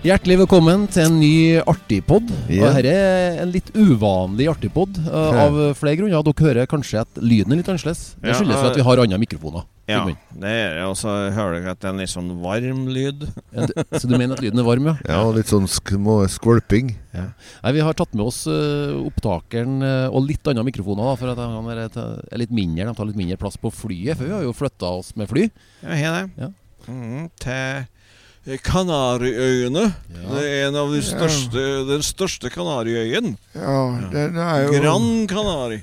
Hjertelig velkommen til en ny Artigpod. Yeah. Og Dette er en litt uvanlig Artigpod uh, av flere grunner. Dere hører kanskje at lyden er litt annerledes. Det skyldes jo uh, at vi har andre mikrofoner. Ja, det er det. Og så hører dere at det er en litt sånn varm lyd. Ja, det- Så du mener at lyden er varm, ja? Ja, og litt sånn sk skvulping. Ja. Nei, Vi har tatt med oss uh, opptakeren uh, og litt andre mikrofoner, da, for at han er, et- er litt mindre, de tar litt mindre plass på flyet. For vi har jo flytta oss med fly. Ja, har det. Ja. Mm, til Kanariøyene. Ja. Det er en av de største, den største Kanariøyen. Ja, den er jo Gran Canari.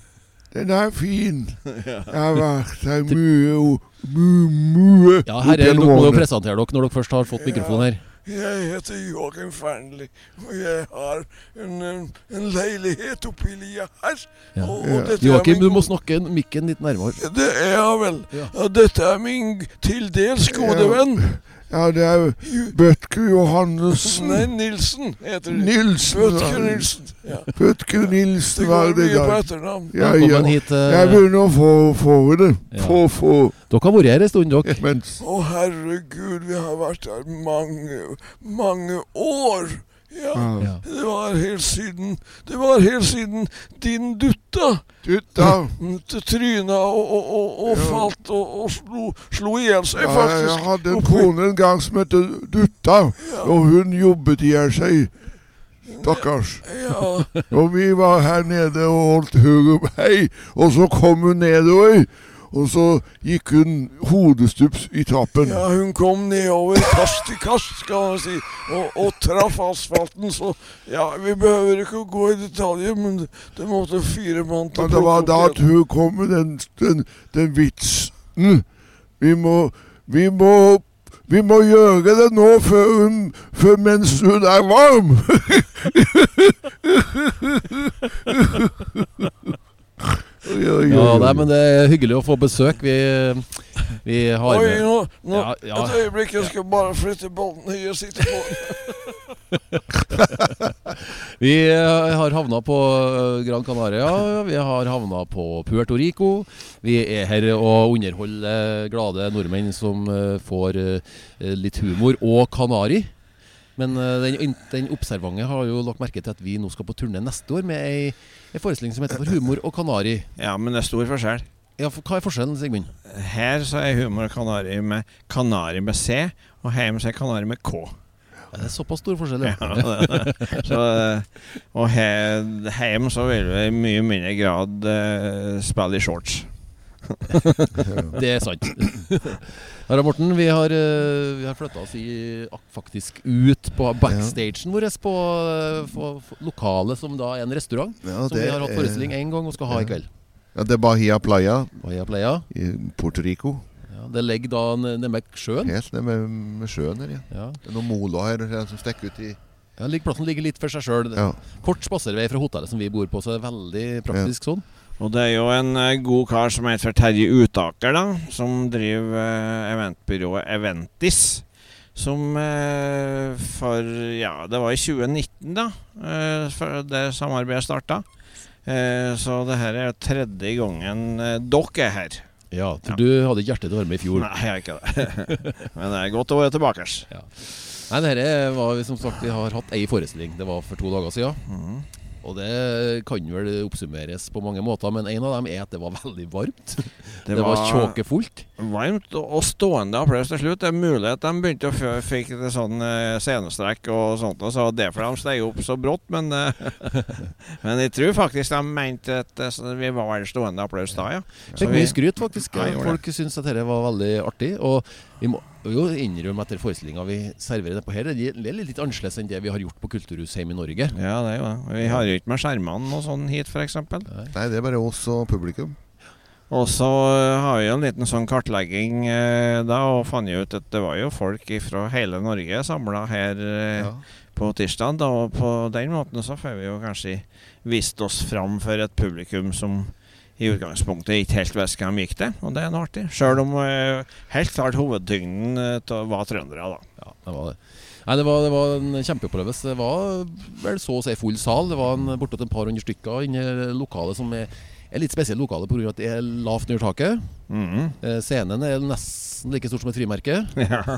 Den er fin. Ja. Jeg har vært her mye, mye, Ja, herre, dere må jo presentere dere når dere først har fått mikrofon her. Jeg heter Joakim Fearnley, og jeg har en, en, en leilighet oppi lia her. Ja. Ja. Joakim, min du må snakke mikken litt nærmere. Det er jeg vel. Ja. Og dette er min til dels gode venn. Ja, det er Bødker Johannessen. Nei, Nilsen heter det. Nilsen. Bødker Nilsen. Ja. Bødker Nilsen Det var det på der. Ja, ja. Hit. uh, Jeg begynner å få, få det. Ja. Få, få. Dere har vært her en stund, dere. Å, herregud, vi har vært her mange, mange år. Ja, Ja. det var helt siden Det var helt siden din dutta Dutta! tryna og, og, og, og Ja. falt og, og slo, slo igjen seg, Ja, jeg hadde en kone en gang som het Dutta, og hun jobbet i hjel seg. Stakkars. Ja, Og vi var her nede og holdt hugget hei, og så kom hun nedover. Og så gikk hun hodestups i trappen. ja, hun kom nedover kast i kast, skal man si, og, og traff asfalten, så ja, vi behøver ikke å gå i detaljer, men det, det måtte fire mann til Men det var da at hun kom med den, den, den vitsen. Vi må Vi må vi må gjøre det nå før, hun, før mens hun er varm. Ja, nei, men det er hyggelig å få besøk. Vi, vi har Oi, nå, nå Ja, ja. Et øyeblikk, jeg skal bare flytte bollen jeg sitter på. Vi eh, har havna på eh, Gran Canaria. Vi har havna på Puerto Rico. Vi er her og underholder glade nordmenn som eh, får litt humor og kanari. Men eh, den, den observante har jo lagt merke til at vi nå skal på turné neste år med ei, ei forestilling som heter For humor og kanari. Ja, men det er stor forskjell. Ja, for, Hva er forskjellen, Sigmund? Her så er humor og kanari med kanari med C, og hjemme så er kanari med K. Ja, det er såpass stor forskjell, Ja, ja. det det. så, eh, og hjemme så vil vi i mye mindre grad uh, spille i shorts. Det er sant. Herre Morten, vi har, uh, vi har flytta oss i, faktisk ut på backstagen vår på, eh, på, på lokalet som da er en restaurant. Ja, som vi har hatt forestilling én gang og skal ha i kveld. Ja, det er Bahia Playa Bahia Playa. i Puerto Rico. Ja, det ligger da nede med sjøen. Helt nede med, med sjøen her. Ja. Ja. Det er noen moloer som stikker ut i Ja, Plassen ligger litt for seg sjøl. Ja. Kort spaservei fra hotellet som vi bor på, så det er veldig praktisk sånn. Og det er jo en eh, god kar som heter Terje Utaker, da, som driver eh, eventbyrået Eventis. Som eh, for Ja, det var i 2019, da, det samarbeidet starta. Eh, så det her er tredje gangen dere er her. Ja, for Ja. Du hadde ikke hjerte til å være med i fjor. Nei, jeg har ikke det. Men det er godt å være tilbake. Nei, det her var som sagt, Vi har hatt ei forestilling. Det var for to dager siden. Mhm. Og det kan vel oppsummeres på mange måter, men en av dem er at det var veldig varmt. Det, var tjåkefullt. Varmt og stående applaus til slutt. Det er mulig at de begynte å fikk et sånn eh, scenestrekk og sånt, og så var det for de steg opp så brått, men eh, Men jeg tror faktisk de mente at eh, vi var vel stående applaus da, ja. Så Fikk mye skryt, faktisk. Ja, Folk syns at dette var veldig artig. Og vi må jo innrømme etter forestillinga vi serverer det på her, det er litt annerledes enn det vi har gjort på Kulturhus hjemme i Norge. Ja, det er jo det. Vi har jo ikke med skjermene og sånn hit, f.eks. Nei, det er bare oss og publikum. Og så eh, har vi en liten sånn kartlegging eh, da, og fant ut at det var jo folk fra hele Norge samla her eh, Ja. på tirsdag. Da, og på den måten så får vi jo kanskje vist oss fram for et publikum som i utgangspunktet ikke helt visste hvem gikk til, og det er noe artig. Sjøl om helt klart hovedtyngden var trøndere, da. Ja, det var det. Nei, det var, det var en kjempeopplevelse. Det var vel så å si full sal. Det var en- bortåt et par hundre stykker inne i lokalet som er, er litt spesielt lokale pga. at det er lavt under taket. Mhm. Eh, scenen er nesten like stort som et frimerke. Ja.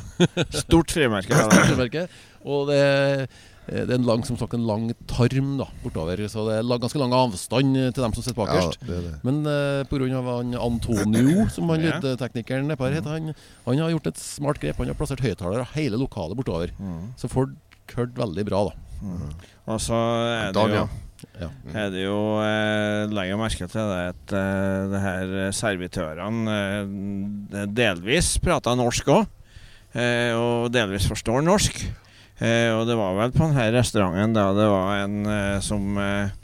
Stort frimerke. ja, stort frimerke. Og det, er- eh, det er en lang, som sagt, en lang tarm da, bortover, så det er ganske lang avstand til dem som sitter Ja, bakerst. det er det. Men eh, pga. han Antonio, som han Ja. lydteknikeren nedpå her han, han har gjort et smart grep. Han har plassert høyttalere hele lokalet bortover. Mm. Så folk hørte veldig bra, da. Og så er det jo ja. Mm. er det jo eh, Legger jeg merke til det at eh, det her eh, servitørene eh, delvis prater norsk òg. Eh, og delvis forstår norsk. Eh, og det var vel på denne restauranten da det var en eh, som eh,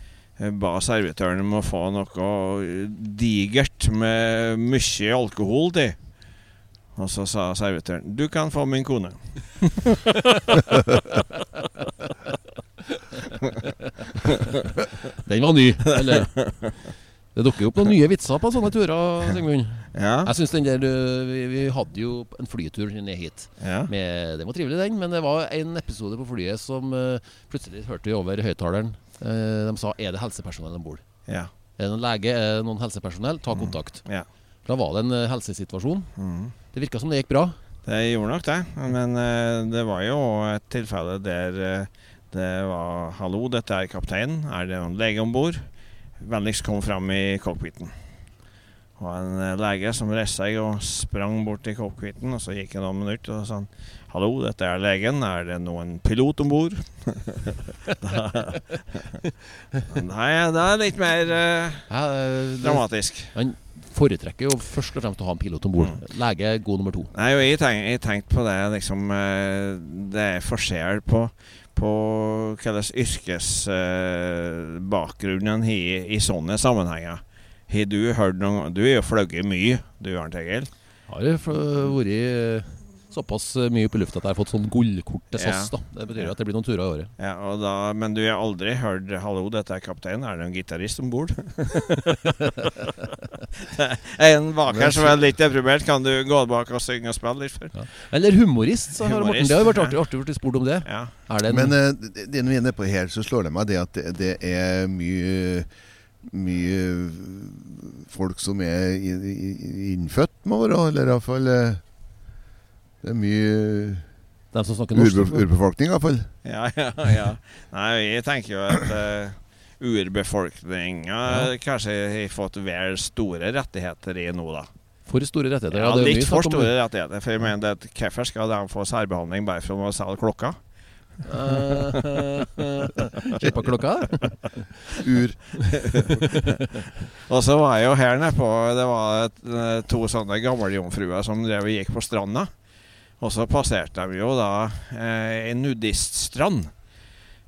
ba servitøren om å få noe digert med mye alkohol til. Og så sa servitøren 'Du kan få min kone'. Den var ny. Eller Det dukker jo opp noen nye vitser på sånne turer, Sigmund. Ja. Jeg synes den der vi, vi hadde jo en flytur ned hit. ja. Med, den var trivelig, den. Men det var en episode på flyet som uh, plutselig hørte vi over høyttaleren. Uh, de sa 'Er det helsepersonell om bord?' ja. Er det noen lege, er det noen helsepersonell? Ta kontakt. ja. Da var det en uh, helsesituasjon. Mm. Det virka som det gikk bra. Det gjorde nok det, men det var jo et tilfelle der det var 'Hallo, dette er kapteinen. Er det noen lege om bord?' Vennligst kom fram i cockpiten. Og en eh, lege som reiste seg og sprang bort til cockpiten, og så gikk det noen minutter, og sa han 'Hallo, dette er legen. Er det noen pilot om bord?' Nei, det er litt mer eh, ja, det, dramatisk. han foretrekker jo først og fremst å ha en pilot om bord. Mm. Lege god nummer to. Nei, jeg tenk- jeg tenkte på det liksom eh, Det er forskjell på på hva yrkesbakgrunn en har i, sånne sammenhenger. Har du hørt noen Du er jo fløyet mye, du Arnt Egil. Har vært øh, såpass øh, mye på lufta at jeg har fått sånn gullkort til SAS. Ja. da Det betyr jo at det blir noen turer i året. Ja, og da, men du har aldri hørt 'Hallo, dette er kapteinen. Er det en gitarist om bord?' en baker som er litt deprimert, kan du gå bak og synge og spille litt for? Eller humorist, sa Humorist, Morten. Det har jo vært artig, artig å bli spurt om det. Ja. Er det en, Men uh, det det vi er på her, så slår det meg det at det, det er mye Mye folk som er i- i- innfødt, må være, eller iallfall Det er mye de som snakker norsk? urbe, urbefolkning, iallfall. Ja, ja, ja. Nei, jeg tenker jo at uh, urbefolkninga kanskje har fått vel store rettigheter i nå, da. For store rettigheter. Ja, det er litt mye for store rettigheter. For jeg mener at hvorfor skal de få særbehandling bare for å selge klokka? Slippe klokka? Ur. Og så var jeg jo her nede på Det var eh, to sånne gammeljomfruer som drev og gikk på stranda. Og så passerte de jo da eh, nudiststrand.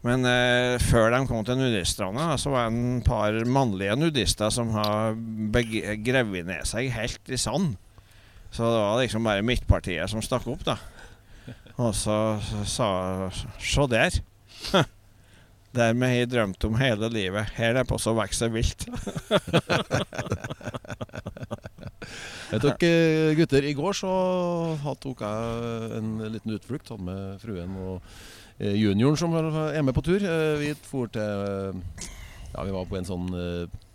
Men eh, før de kom til nudiststranda, så var det en par mannlige nudister som har grevet ned seg helt i sand. Så det var liksom bare midtpartiet som stakk opp, da. Og så sa Se der. Dermed har jeg drømt om hele livet. Her er det på så vokser vilt. Jeg tok eh, gutter I går så tok jeg en liten utflukt hadde med fruen og eh, junioren som er med på tur. Eh, Vi for til Ja, vi var på en sånn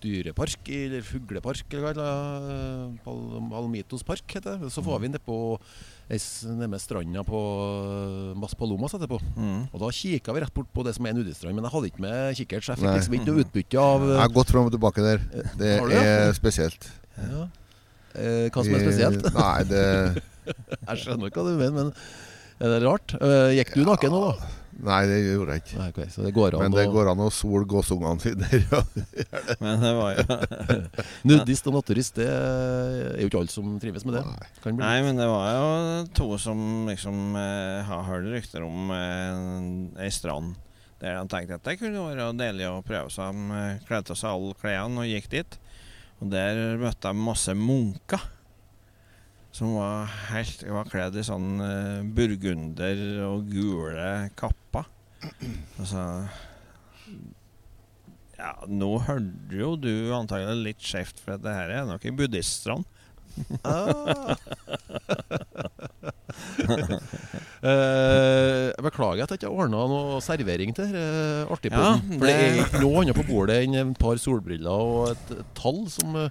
dyrepark, eller fuglepark, eller hva det. Palmitos park, heter det. Så var vi nedpå nede stranda på eh, Mas Palomas etterpå. Mm. Og da kikka vi rett bort på det som er en utestrand, men jeg hadde ikke med kikkert, så jeg fikk liksom ikke noe utbytte av Jeg har gått fram og tilbake der. Det? er spesielt. ja. Eh, Hva som er spesielt? Eh, Nei, det Jeg skjønner hva du mener, men er det rart? Eh, Gikk du naken nå, da? Nei, det gjorde jeg ikke. Nei, ok, så det går an Men det å går an å sole gåsungene sine ja. Men det var jo Nudist og naturist, det er jo ikke alle som trives med det. Nei. Kan bli. Nei, men det var jo to som liksom eh, har hørt rykter om eh, ei strand der de tenkte at det kunne være deilig å prøve seg. De eh, kledde av seg alle klærne og gikk dit. Og der møtte jeg masse munker. Som var helt var kledd i sånn uh, burgunder og gule kapper. Altså Ja, nå hørte jo du antagelig litt skjevt, for det her er nok en buddhiststrand. Ah. Eh, jeg beklager at jeg ikke har ordna noe servering til denne Ja, den For det er ikke noe annet på bordet enn et par solbriller og et, et tall som uh,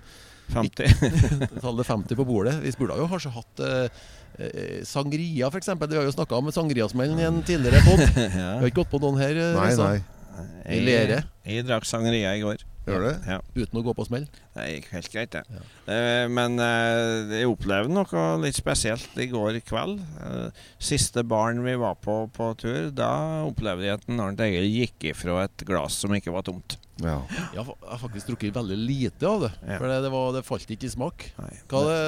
50. Tallet 50 på bordet. Vi burde jo kanskje hatt eh, eh, sangria, f.eks. Vi har jo snakka om sangriasmellen i en tidligere pod. Vi har ikke gått på noen her. eh, Nei, Risa, nei. I lere. Jeg, jeg drakk sangria i går. Gjør det? Ja, Uten å gå på smell. det gikk helt greit, det. Ja. Uh, men uh, jeg opplevde noe litt spesielt i går kveld. Uh, siste barn vi var på på tur, da opplevde jeg at en Arnt Egil gikk ifra et glass som ikke var tomt. Ja. Jeg har faktisk drukket veldig lite av det. Ja. For det, det, var, det falt ikke i smak. Nei, Hva det,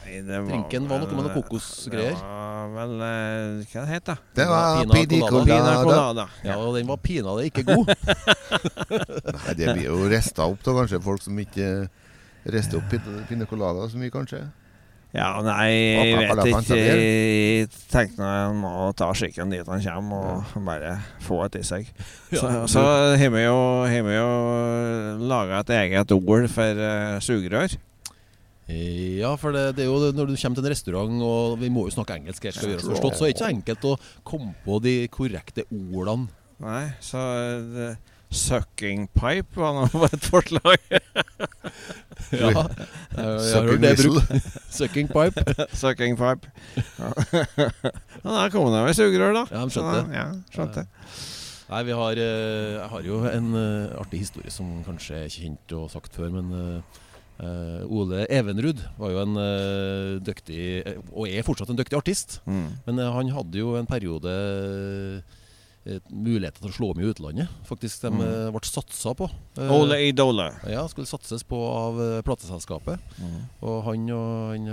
Nei, det Drinken var noe med noe kokosgreier. Det var vel eh, Hva det het det? Det var Pina colada. Colada. ja, og den var pinadø ikke god. Nei, det blir jo rista opp da, kanskje. Folk som ikke rester opp pina colada så mye, kanskje. Ja, nei, jeg vet ikke. Jeg tenkte jeg må ta skikken dit han kommer, og bare få et i seg. Så, så har vi jo, har vi jo laga et eget ord for uh, sugerør. Ja, for det, det er jo når du kommer til en restaurant, og vi må jo snakke engelsk, her skal vi gjøre forstått, så er det ikke så enkelt å komme på de korrekte ordene. Nei, så uh, Sucking pipe var nå et forslag. Ja, jeg, har hørt Sucking det whistle. Sucking pipe. Sucking pipe. Ja, der kom det med sugerør, da. Ja, de skjønte. Så, Ja, skjønte. Nei, vi har eh, Jeg har jo en eh, artig historie som kanskje er ikke kjent og sagt før, men eh, Ole Evenrud var jo en uh, dyktig eh, Og er fortsatt en dyktig artist. Mm. Men uh, han hadde jo en periode muligheter til å slå om i utlandet. Faktisk de Mm. ble satsa på. Ole Idole. Ja, skulle satses på av plateselskapet. Mm. Og han og han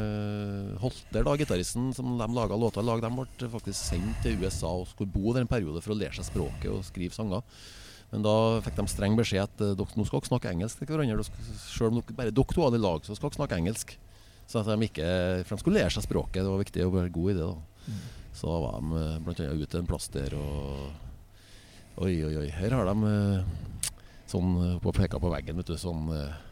Holter, da, gitaristen som de laga låter lag, de ble faktisk sendt til USA og skulle bo der en periode for å lære seg språket og skrive sanger. Men da fikk de streng beskjed at eh, dere nå skal dere snakke engelsk til hverandre. Selv om dere bare dere to hadde i lag, så skal dere snakke engelsk. Så de ikke For de skulle lære seg språket. Det var viktig å være god i det. da Så da var de bl.a. blant annet ute en plass der og Oi, oi, oi. Her har de eh, sånn eh, på peka på veggen, vet du. Sånn eh,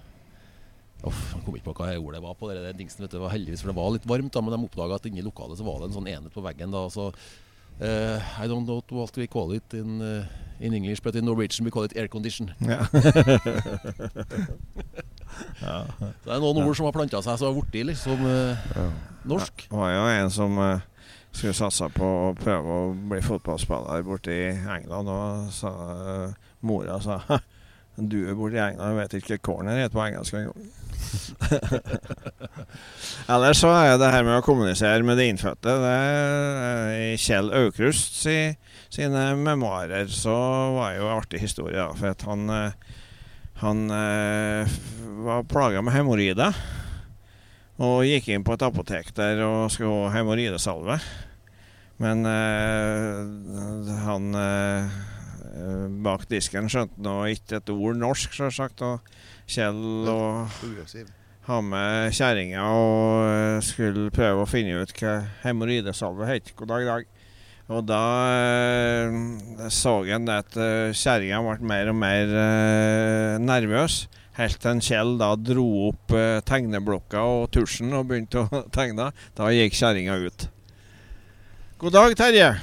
Uff, jeg kom ikke på hva ordet var på det, det dingsen. vet du, det var heldigvis, for det var litt varmt, da, men de oppdaga at inni lokalet så var det en sånn enhet på veggen. da, så eh, I don't know what we call it in, uh, in English, but in Norwegian we call it air condition. Ja. Så det er noen ord som har planta seg, som har blitt liksom Ja. norsk. Det var jo en som skulle satse på å prøve å bli fotballspiller borte i England, og sa mora sa «Ha, du er borte Jeg vet ikke hva corner heter på engelsk engang. Ellers så er det her med å kommunisere med de innfødte det er I Kjell Aukrust si, sine memoarer så var det jo en artig historie, da, for at han eh, han eh, var plaga med hemoroider. Og gikk inn på et apotek der og skulle ha hemoroidesalve. Men eh, han eh, bak disken skjønte nå ikke et ord norsk, selvsagt. Og Kjell og ha med kjerringa og eh, skulle prøve å finne ut hva hemoroidesalve het. God dag, dag. Og da eh, så en at uh, kjerringa ble mer og mer eh, nervøs. Helt til Kjell da dro opp eh, tegneblokka og tusjen og begynte å tegne. Da gikk kjerringa ut. God dag, Terje.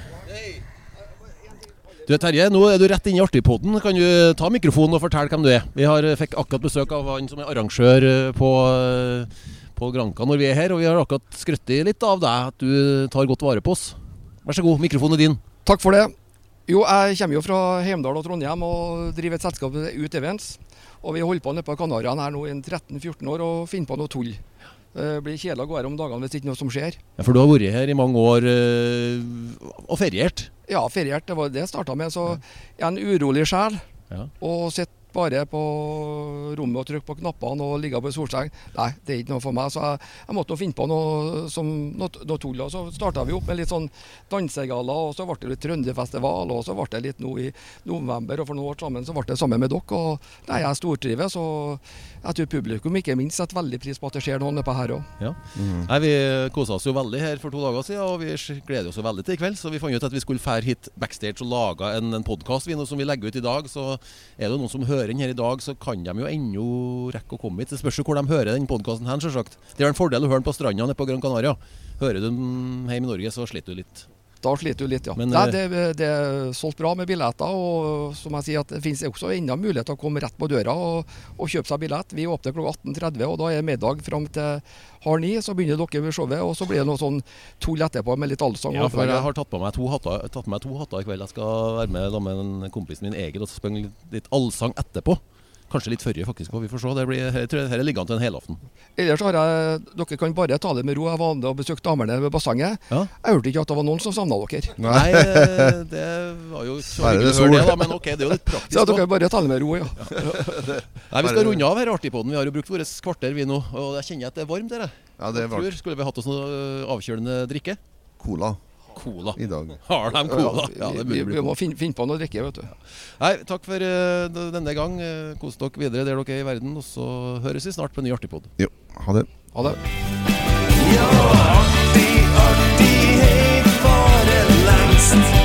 Du Terje, nå er du rett inne i Artigpodden. Kan du ta mikrofonen og fortelle hvem du er? Vi har, fikk akkurat besøk av han som er arrangør eh, på, eh, på Granka når vi er her, og vi har akkurat skrøtt litt av deg, at du tar godt vare på oss. Vær så god, mikrofonen er din. Takk for det. Jo, jeg kommer jo fra Heimdal og Trondheim og driver et selskap Ut Events. Og vi holder på nede på Kanariøyene her nå i 13-14 år og finner på noe tull. Det blir kjedelig å gå her om dagene hvis det ikke er noe som skjer. Ja, For du har vært her i mange år eh, og feriert. Ja, feriert, det var det jeg starta med. Så jeg er en urolig sjel Ja. og sitter bare på rommet og trykke på knappene og ligge på en solseng. Nei, det er ikke noe for meg. Så jeg, jeg måtte nå finne på noe, som, noe, noe tull. Og så starta vi opp med litt sånn dansegalla, og så ble det litt Trønderfestival, og så ble det litt nå i november, og for noen år sammen så ble det sammen med dere. Og nei, jeg stortrives, og jeg tror publikum ikke minst setter veldig pris på at det skjer noe nedpå her òg. Nei, Vi kosa oss jo veldig her for to dager siden, og vi gleder oss jo veldig til i kveld. Så vi fant ut at vi skulle fære hit backstage og lage en, en podkast som vi legger ut i dag. Så er det noen som hører den her i dag, så kan de jo ennå rekke å komme hit. Det spørs jo hvor de hører den podkasten hen, selvsagt. Det er en fordel å høre den på stranda nede på Gran Canaria. Hører du den hjemme i Norge, så sliter du litt. Da sliter du litt, ja. Men, Nei, eh, det, det er solgt bra med billetter, og som jeg sier, at det finnes også enda mulighet til å komme rett på døra og, og kjøpe seg billett. Vi åpner klokka 18.30, og da er middag fram til halv ni. Så begynner dere med showet, og så blir det noe sånn tull etterpå med litt allsang. Ja, for jeg har tatt på meg to hatter, tatt på meg to hatter i kveld. Jeg skal være med da med en kompisen min Egil og spille litt allsang etterpå. Kanskje litt før, faktisk. Vi får se. Det blir, jeg tror Dette ligger an til en helaften. Ellers har jeg Dere kan bare ta det med ro. Jeg var nede og besøkte damene ved bassenget. Ja. Jeg hørte ikke at det var noen som savna dere. Nei, eh, det var jo så hyggelig å høre det, da. Men ok, det er jo litt praktisk. Så dere kan bare ta det med ro, ja. Nei, Vi skal runde av her, Artigpodden. Vi har jo brukt vårt kvarter, vi nå. Og jeg kjenner at det er varmt. Dere. Ja, det er varmt. Skulle vi hatt oss noe øh, avkjølende drikke? cola Cola. I dag. Harlem Cola. Ja, vi, vi, vi, må finne, finne på noe å drikke, vet du. Nei, takk for uh, denne gang. Uh, Kos dere videre der dere er i verden. Og så høres vi snart på en ny artigpod. Jo. Ha det. Ha det. Ja, artig, artig, hei bare lengst.